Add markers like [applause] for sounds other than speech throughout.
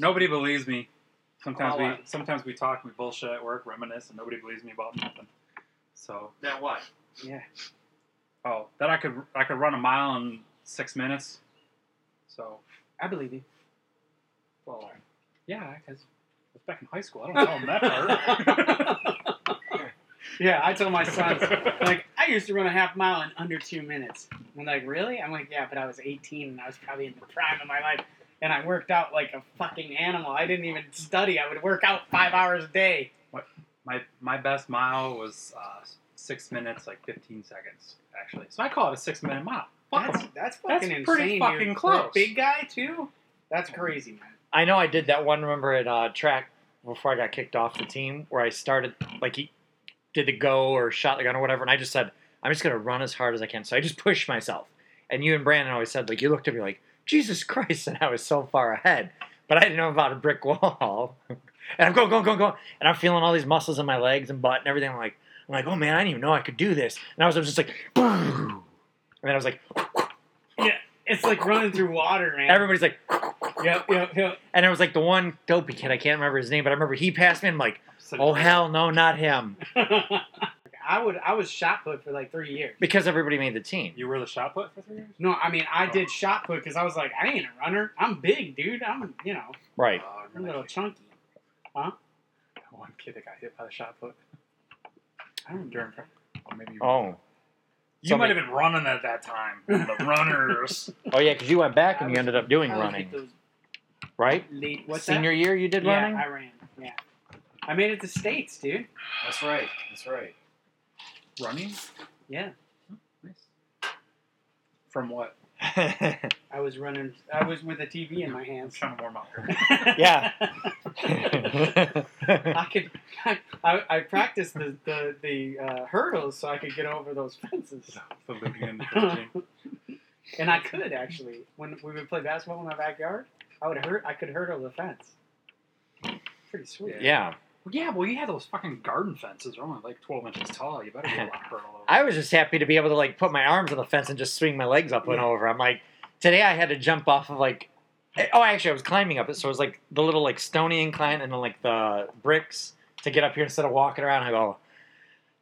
Nobody believes me. Sometimes Oh, we I- sometimes we talk, we bullshit at work, reminisce, and nobody believes me about nothing. So Now what? Yeah. oh, that I could I could run a mile in six minutes. So I believe you. well, yeah, because I was back in high school. I don't tell them that part. [laughs] [laughs] Yeah, I told my sons, like, I used to run a half mile in under two minutes. I'm like, really? I'm like, yeah, but I was 18 and I was probably in the prime of my life. And I worked out like a fucking animal. I didn't even study. I would work out five hours a day. What? my my best mile was uh, six minutes, like fifteen seconds, actually. So I call it a six minute mile. Fuck That's, 'em. that's fucking That's insane. pretty dude. fucking For a close. big guy, too? That's crazy, man. I know I did that one. Remember at uh, track before I got kicked off the team, where I started like he did the go or shot the gun or whatever, and I just said I'm just gonna run as hard as I can. So I just pushed myself. And you and Brandon always said like you looked at me like Jesus Christ, and I was so far ahead, but I didn't know about a brick wall. [laughs] and I'm going, going, going, going, and I'm feeling all these muscles in my legs and butt and everything. I'm like, I'm like, oh man, I didn't even know I could do this. And I was, I was just like, boom. and then I was like, Yeah, it's like running through water, man. everybody's like. Yep, yep, yep. And it was like the one dopey kid. I can't remember his name, but I remember he passed me. and I'm like, oh hell no, not him, [laughs] I would. I was shot put for like three years. because everybody made the team. You were the shot put for three years. No, I mean I oh. did shot put because I was like, I ain't a runner. I'm big, dude. I'm, you know, Right. Oh, I'm a little chunky. That one kid that got hit by the shot put. I don't During, oh, maybe you, Oh. you so might have been running at that time. [laughs] The runners. Oh yeah, because you went back and I you was- ended up doing I running, those right? late. What's Senior that? year you did yeah, running. I ran. Yeah, I made it to states, dude. That's right. That's right. Running. Yeah, Nice. From what? [laughs] I was running. I was with a TV in my I'm hands. trying to warm up here. [laughs] Yeah. [laughs] I could. I, I, I practiced the the, the uh, hurdles so I could get over those fences, The living in and I could actually. When we would play basketball in my backyard, I would hurt. I could hurdle the fence. Pretty sweet. yeah. Yeah, well, yeah, well you had those fucking garden fences. They're only like 12 inches tall. You better be able to hurdle over. I was just happy to be able to like put my arms on the fence and just swing my legs up and Yeah. over. I'm like, today I had to jump off of like, eh, oh, actually I was climbing up it, so it was like the little like stony incline and then like the bricks to get up here instead of walking around. I go,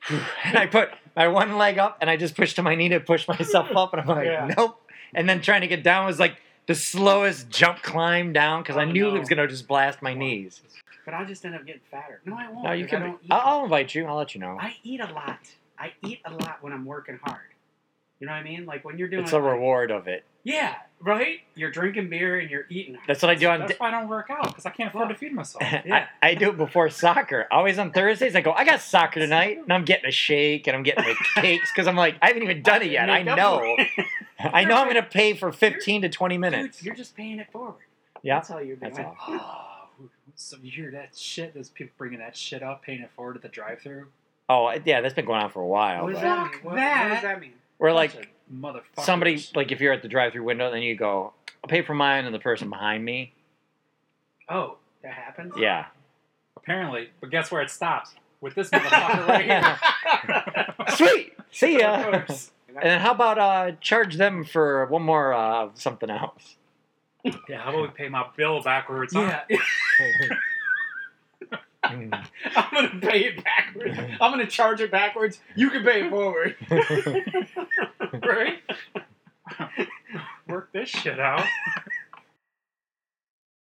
"Phew." [sighs] and I put my one leg up and I just pushed to my knee to push myself up, and I'm like, Yeah. nope. And then trying to get down was like the slowest jump climb down because I Oh, knew no. it was gonna just blast my knees. But I'll just end up getting fatter. No, I won't. No, you 'cause I can. don't eat. I'll, I'll invite you. I'll let you know. I eat a lot. I eat a lot when I'm working hard. You know what I mean? Like when you're doing. It's a like- reward of it. Yeah, right. You're drinking beer and you're eating. That's what I do on. That's why I don't work out because I can't afford to feed myself. [laughs] Yeah. I, I do it before soccer. Always on Thursdays, I go, I got soccer tonight, and I'm getting a shake and I'm getting like [laughs] cakes because I'm like, I haven't even done it yet. I know. [laughs] I know, I'm gonna pay for 15 to 20 Dude, minutes. you're just paying it forward. Yeah, That's all you're doing. that's all. [gasps] So you hear that shit? Those people bringing that shit up, paying it forward at the drive-through. Oh, yeah, that's been going on for a while. What does but- that mean? What, that. what does that mean? We're like of motherfuckers. somebody, like if you're at the drive-through window, then you go, I'll pay for mine, and the person behind me, Oh, that happens. yeah. Apparently, but guess where it stops? With this [laughs] motherfucker right here. [laughs] Sweet, see ya. [laughs] And then how about uh, charge them for one more uh, something else? yeah, how about we pay my bill backwards? Yeah. [laughs] Mm. I'm gonna pay it backwards. Mm. I'm gonna charge it backwards. You can pay it forward. [laughs] [laughs] right? Work this shit out.